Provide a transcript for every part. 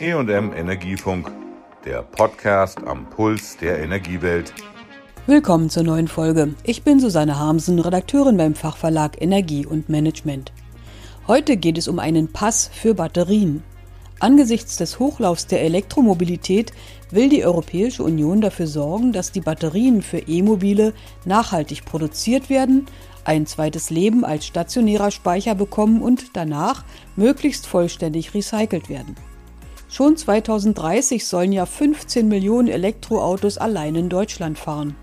EM Energiefunk, der Podcast am Puls der Energiewelt. Willkommen zur neuen Folge. Ich bin Susanne Harmsen, Redakteurin beim Fachverlag Energie und Management. Heute geht es um einen Pass für Batterien. Angesichts des Hochlaufs der Elektromobilität will die Europäische Union dafür sorgen, dass die Batterien für E-Mobile nachhaltig produziert werden, ein zweites Leben als stationärer Speicher bekommen und danach möglichst vollständig recycelt werden. Schon 2030 sollen ja 15 Millionen Elektroautos allein in Deutschland fahren.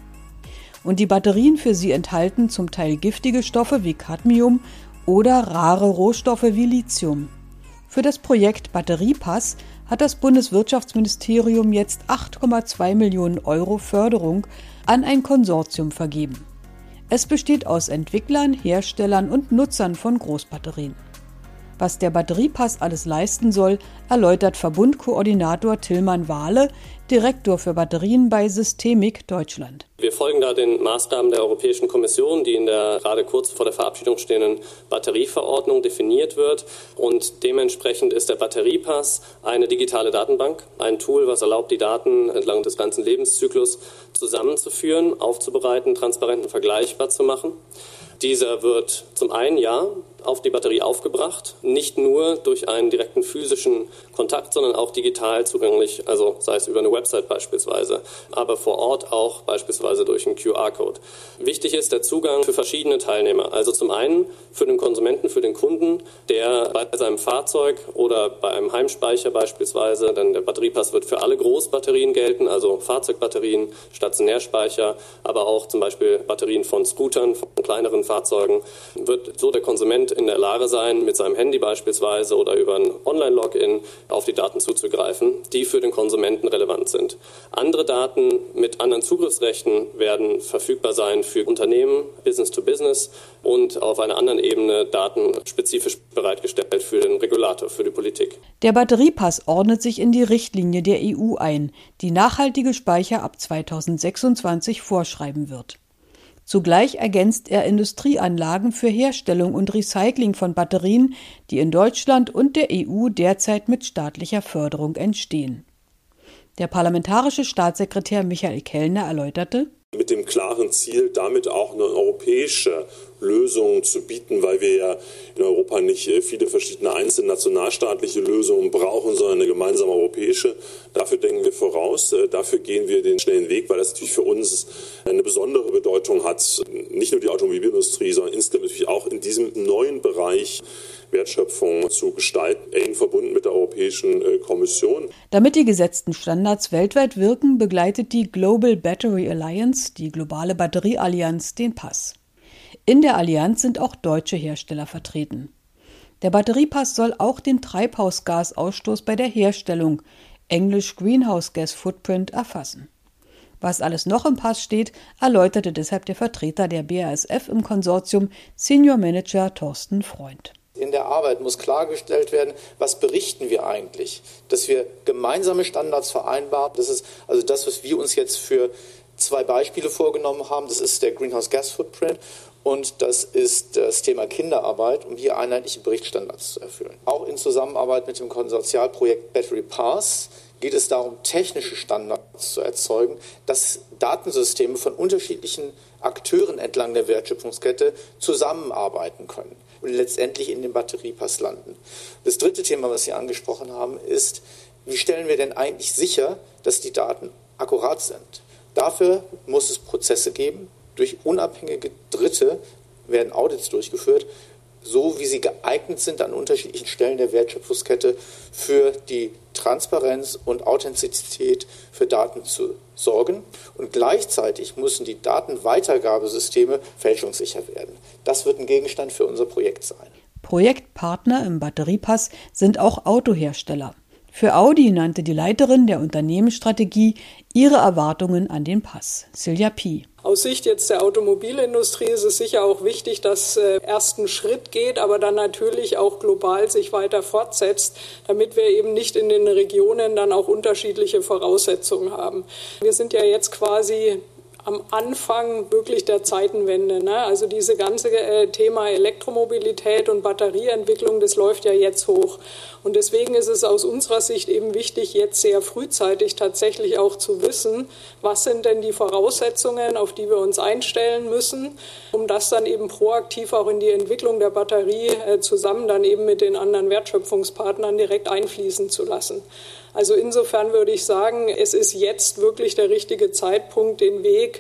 Und die Batterien für sie enthalten zum Teil giftige Stoffe wie Cadmium oder rare Rohstoffe wie Lithium. Für das Projekt Batteriepass hat das Bundeswirtschaftsministerium jetzt 8,2 Millionen Euro Förderung an ein Konsortium vergeben. Es besteht aus Entwicklern, Herstellern und Nutzern von Großbatterien. Was der Batteriepass alles leisten soll, erläutert Verbundkoordinator Tillmann Wahle, Direktor für Batterien bei Systemik Deutschland. Wir folgen da den Maßgaben der Europäischen Kommission, die in der gerade kurz vor der Verabschiedung stehenden Batterieverordnung definiert wird. Und dementsprechend ist der Batteriepass eine digitale Datenbank, ein Tool, was erlaubt, die Daten entlang des ganzen Lebenszyklus zusammenzuführen, aufzubereiten, transparent und vergleichbar zu machen. Dieser wird zum einen ja auf die Batterie aufgebracht, nicht nur durch einen direkten physischen Kontakt, sondern auch digital zugänglich, also sei es über eine Website beispielsweise, aber vor Ort auch beispielsweise durch einen QR-Code. Wichtig ist der Zugang für verschiedene Teilnehmer, also zum einen für den Konsumenten, für den Kunden, der bei seinem Fahrzeug oder bei einem Heimspeicher beispielsweise, denn der Batteriepass wird für alle Großbatterien gelten, also Fahrzeugbatterien, Stationärspeicher, aber auch zum Beispiel Batterien von Scootern, von kleineren Fahrzeugen, wird so der Konsument in der Lage sein, mit seinem Handy beispielsweise oder über ein Online-Login auf die Daten zuzugreifen, die für den Konsumenten relevant sind. Andere Daten mit anderen Zugriffsrechten werden verfügbar sein für Unternehmen, Business to Business und auf einer anderen Ebene Daten spezifisch bereitgestellt für den Regulator, für die Politik. Der Batteriepass ordnet sich in die Richtlinie der EU ein, die nachhaltige Speicher ab 2026 vorschreiben wird. Zugleich ergänzt er Industrieanlagen für Herstellung und Recycling von Batterien, die in Deutschland und der EU derzeit mit staatlicher Förderung entstehen. Der parlamentarische Staatssekretär Michael Kellner erläuterte mit dem klaren Ziel, damit auch eine europäische Lösung zu bieten, weil wir ja in Europa nicht äh, viele verschiedene einzelne nationalstaatliche Lösungen brauchen, sondern eine gemeinsame europäische. Dafür denken wir voraus, äh, dafür gehen wir den schnellen Weg, weil das natürlich für uns eine besondere Bedeutung hat, nicht nur die Automobilindustrie, sondern insgesamt natürlich auch in diesem neuen Bereich Wertschöpfung zu gestalten, eng verbunden mit der Europäischen äh, Kommission. Damit die gesetzten Standards weltweit wirken, begleitet die Global Battery Alliance, die globale Batterieallianz, den Pass. In der Allianz sind auch deutsche Hersteller vertreten. Der Batteriepass soll auch den Treibhausgasausstoß bei der Herstellung, englisch Greenhouse Gas Footprint, erfassen. Was alles noch im Pass steht, erläuterte deshalb der Vertreter der BASF im Konsortium Senior Manager Thorsten Freund. In der Arbeit muss klargestellt werden, was berichten wir eigentlich, dass wir gemeinsame Standards vereinbaren. Das ist also das, was wir uns jetzt für zwei Beispiele vorgenommen haben. Das ist der Greenhouse Gas Footprint und das ist das Thema Kinderarbeit, um hier einheitliche Berichtsstandards zu erfüllen. Auch in Zusammenarbeit mit dem Konsortialprojekt Battery Pass geht es darum, technische Standards zu erzeugen, dass Datensysteme von unterschiedlichen Akteuren entlang der Wertschöpfungskette zusammenarbeiten können und letztendlich in den Batteriepass landen. Das dritte Thema, was Sie angesprochen haben, ist, wie stellen wir denn eigentlich sicher, dass die Daten akkurat sind? Dafür muss es Prozesse geben. Durch unabhängige Dritte werden Audits durchgeführt, so wie sie geeignet sind an unterschiedlichen Stellen der Wertschöpfungskette für die Transparenz und Authentizität für Daten zu sorgen. Und gleichzeitig müssen die Datenweitergabesysteme fälschungssicher werden. Das wird ein Gegenstand für unser Projekt sein. Projektpartner im Batteriepass sind auch Autohersteller. Für Audi nannte die Leiterin der Unternehmensstrategie ihre Erwartungen an den Pass, Silja Pi. Aus Sicht jetzt der Automobilindustrie ist es sicher auch wichtig, dass äh, erst ein Schritt geht, aber dann natürlich auch global sich weiter fortsetzt, damit wir eben nicht in den Regionen dann auch unterschiedliche Voraussetzungen haben. Wir sind ja jetzt quasi am Anfang wirklich der Zeitenwende. Ne? Also diese ganze äh, Thema Elektromobilität und Batterieentwicklung, das läuft ja jetzt hoch. Und deswegen ist es aus unserer Sicht eben wichtig, jetzt sehr frühzeitig tatsächlich auch zu wissen, was sind denn die Voraussetzungen, auf die wir uns einstellen müssen, um das dann eben proaktiv auch in die Entwicklung der Batterie äh, zusammen dann eben mit den anderen Wertschöpfungspartnern direkt einfließen zu lassen. Also insofern würde ich sagen, es ist jetzt wirklich der richtige Zeitpunkt, den Weg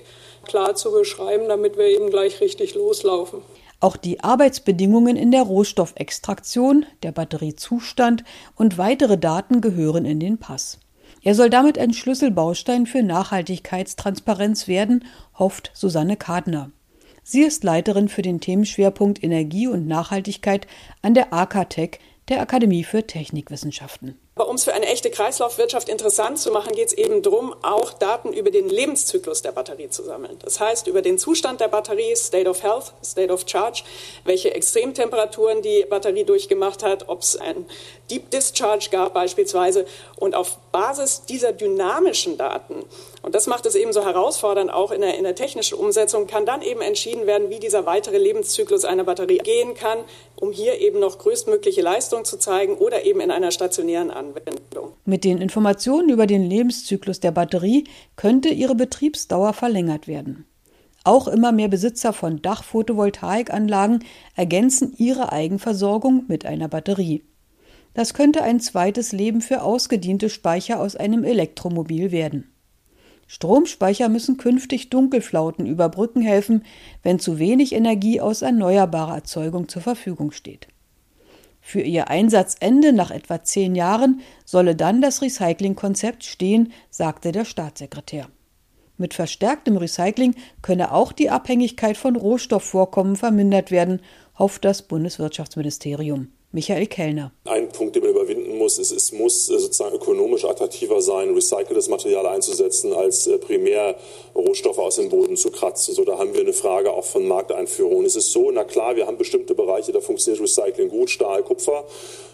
klar zu beschreiben, damit wir eben gleich richtig loslaufen. Auch die Arbeitsbedingungen in der Rohstoffextraktion, der Batteriezustand und weitere Daten gehören in den Pass. Er soll damit ein Schlüsselbaustein für Nachhaltigkeitstransparenz werden, hofft Susanne Kadner. Sie ist Leiterin für den Themenschwerpunkt Energie und Nachhaltigkeit an der AKTech, der Akademie für Technikwissenschaften. Aber um es für eine echte Kreislaufwirtschaft interessant zu machen, geht es eben darum, auch Daten über den Lebenszyklus der Batterie zu sammeln. Das heißt, über den Zustand der Batterie, State of Health, State of Charge, welche Extremtemperaturen die Batterie durchgemacht hat, ob es ein Deep Discharge gab beispielsweise. Und auf Basis dieser dynamischen Daten, und das macht es eben so herausfordernd, auch in der, in der technischen Umsetzung, kann dann eben entschieden werden, wie dieser weitere Lebenszyklus einer Batterie gehen kann, um hier eben noch größtmögliche Leistung zu zeigen oder eben in einer stationären Anwendung. Mit den Informationen über den Lebenszyklus der Batterie könnte ihre Betriebsdauer verlängert werden. Auch immer mehr Besitzer von Dachphotovoltaikanlagen ergänzen ihre Eigenversorgung mit einer Batterie. Das könnte ein zweites Leben für ausgediente Speicher aus einem Elektromobil werden. Stromspeicher müssen künftig Dunkelflauten überbrücken helfen, wenn zu wenig Energie aus erneuerbarer Erzeugung zur Verfügung steht. Für ihr Einsatzende nach etwa zehn Jahren solle dann das Recyclingkonzept stehen, sagte der Staatssekretär. Mit verstärktem Recycling könne auch die Abhängigkeit von Rohstoffvorkommen vermindert werden, hofft das Bundeswirtschaftsministerium. Michael Kellner. Ein Punkt, den man überwinden muss, ist, es muss äh, sozusagen ökonomisch attraktiver sein, recyceltes Material einzusetzen, als äh, primär Rohstoffe aus dem Boden zu kratzen. So, da haben wir eine Frage auch von Markteinführung. Es ist so, na klar, wir haben bestimmte Bereiche, da funktioniert Recycling gut, Stahl, Kupfer.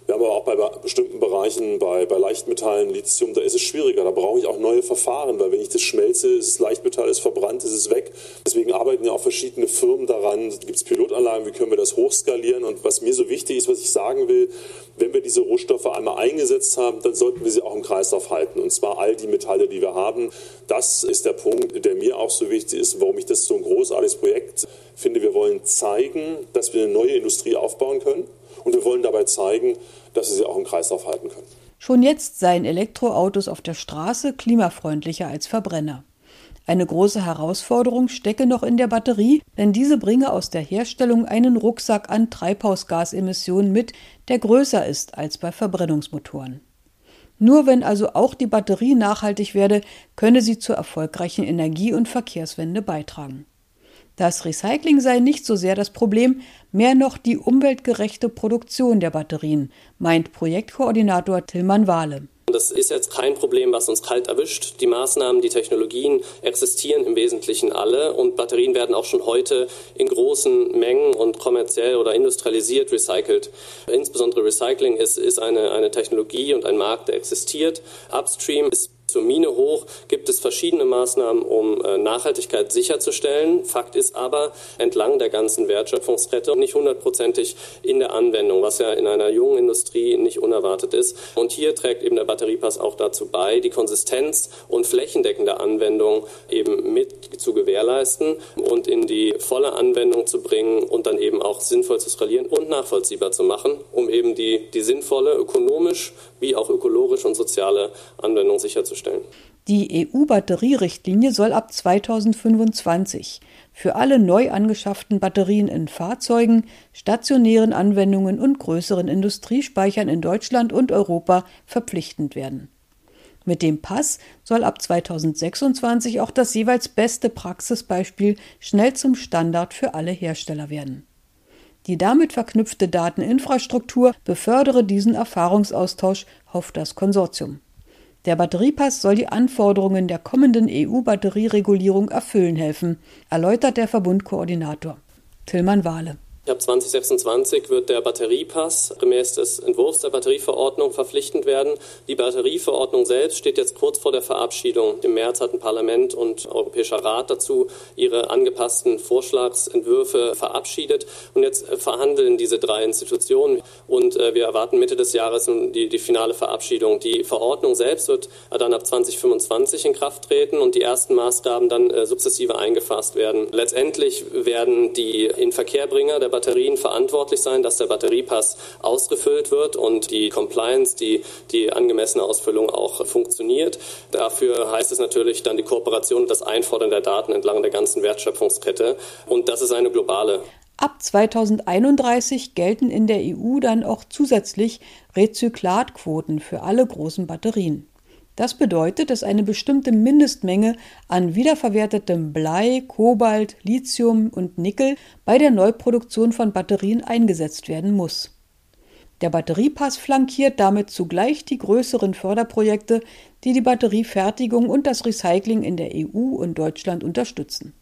Wir haben aber auch bei bestimmten Bereichen, bei, bei Leichtmetallen, Lithium, da ist es schwieriger. Da brauche ich auch neue Verfahren, weil wenn ich das schmelze, ist Leichtmetall ist verbrannt, ist es weg. Deswegen arbeiten ja auch verschiedene Firmen daran. Gibt es Pilotanlagen, wie können wir das hochskalieren? Und was mir so wichtig ist, was ich sagen will, wenn wir diese Rohstoffe einmal eingesetzt haben, dann sollten wir sie auch im Kreislauf halten. Und zwar all die Metalle, die wir haben. Das ist der Punkt, der mir auch so wichtig ist, warum ich das so ein großartiges Projekt finde. Wir wollen zeigen, dass wir eine neue Industrie aufbauen können. Und wir wollen dabei zeigen, dass wir sie auch im Kreislauf halten können. Schon jetzt seien Elektroautos auf der Straße klimafreundlicher als Verbrenner. Eine große Herausforderung stecke noch in der Batterie, denn diese bringe aus der Herstellung einen Rucksack an Treibhausgasemissionen mit, der größer ist als bei Verbrennungsmotoren. Nur wenn also auch die Batterie nachhaltig werde, könne sie zur erfolgreichen Energie- und Verkehrswende beitragen. Das Recycling sei nicht so sehr das Problem, mehr noch die umweltgerechte Produktion der Batterien, meint Projektkoordinator Tillmann Wahle. Das ist jetzt kein Problem, was uns kalt erwischt. Die Maßnahmen, die Technologien existieren im Wesentlichen alle und Batterien werden auch schon heute in großen Mengen und kommerziell oder industrialisiert recycelt. Insbesondere Recycling ist, ist eine, eine Technologie und ein Markt, der existiert. Upstream ist zur Mine hoch gibt es verschiedene Maßnahmen, um äh, Nachhaltigkeit sicherzustellen. Fakt ist aber, entlang der ganzen Wertschöpfungskette nicht hundertprozentig in der Anwendung, was ja in einer jungen Industrie nicht unerwartet ist. Und hier trägt eben der Batteriepass auch dazu bei, die Konsistenz und flächendeckende Anwendung eben mit zu gewährleisten und in die volle Anwendung zu bringen und dann eben auch sinnvoll zu skalieren und nachvollziehbar zu machen, um eben die, die sinnvolle, ökonomisch wie auch ökologisch und soziale Anwendung sicherzustellen sicherzustellen. Die EU-Batterierichtlinie soll ab 2025 für alle neu angeschafften Batterien in Fahrzeugen, stationären Anwendungen und größeren Industriespeichern in Deutschland und Europa verpflichtend werden. Mit dem Pass soll ab 2026 auch das jeweils beste Praxisbeispiel schnell zum Standard für alle Hersteller werden. Die damit verknüpfte Dateninfrastruktur befördere diesen Erfahrungsaustausch, hofft das Konsortium. Der Batteriepass soll die Anforderungen der kommenden EU-Batterieregulierung erfüllen helfen, erläutert der Verbundkoordinator. Tillmann Wahle. Ab 2026 wird der Batteriepass gemäß des Entwurfs der Batterieverordnung verpflichtend werden. Die Batterieverordnung selbst steht jetzt kurz vor der Verabschiedung. Im März hatten Parlament und Europäischer Rat dazu ihre angepassten Vorschlagsentwürfe verabschiedet. Und jetzt verhandeln diese drei Institutionen und äh, wir erwarten Mitte des Jahres die, die finale Verabschiedung. Die Verordnung selbst wird dann ab 2025 in Kraft treten und die ersten Maßgaben dann äh, sukzessive eingefasst werden. Letztendlich werden die Inverkehrbringer der Batterien verantwortlich sein, dass der Batteriepass ausgefüllt wird und die Compliance, die, die angemessene Ausfüllung auch funktioniert. Dafür heißt es natürlich dann die Kooperation und das Einfordern der Daten entlang der ganzen Wertschöpfungskette. Und das ist eine globale. Ab 2031 gelten in der EU dann auch zusätzlich Rezyklatquoten für alle großen Batterien. Das bedeutet, dass eine bestimmte Mindestmenge an wiederverwertetem Blei, Kobalt, Lithium und Nickel bei der Neuproduktion von Batterien eingesetzt werden muss. Der Batteriepass flankiert damit zugleich die größeren Förderprojekte, die die Batteriefertigung und das Recycling in der EU und Deutschland unterstützen.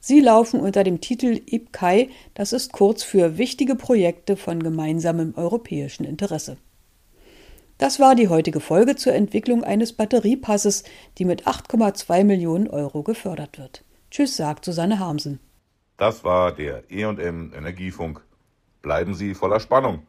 Sie laufen unter dem Titel IPCAI, das ist kurz für wichtige Projekte von gemeinsamem europäischen Interesse. Das war die heutige Folge zur Entwicklung eines Batteriepasses, die mit 8,2 Millionen Euro gefördert wird. Tschüss, sagt Susanne Harmsen. Das war der EM Energiefunk. Bleiben Sie voller Spannung.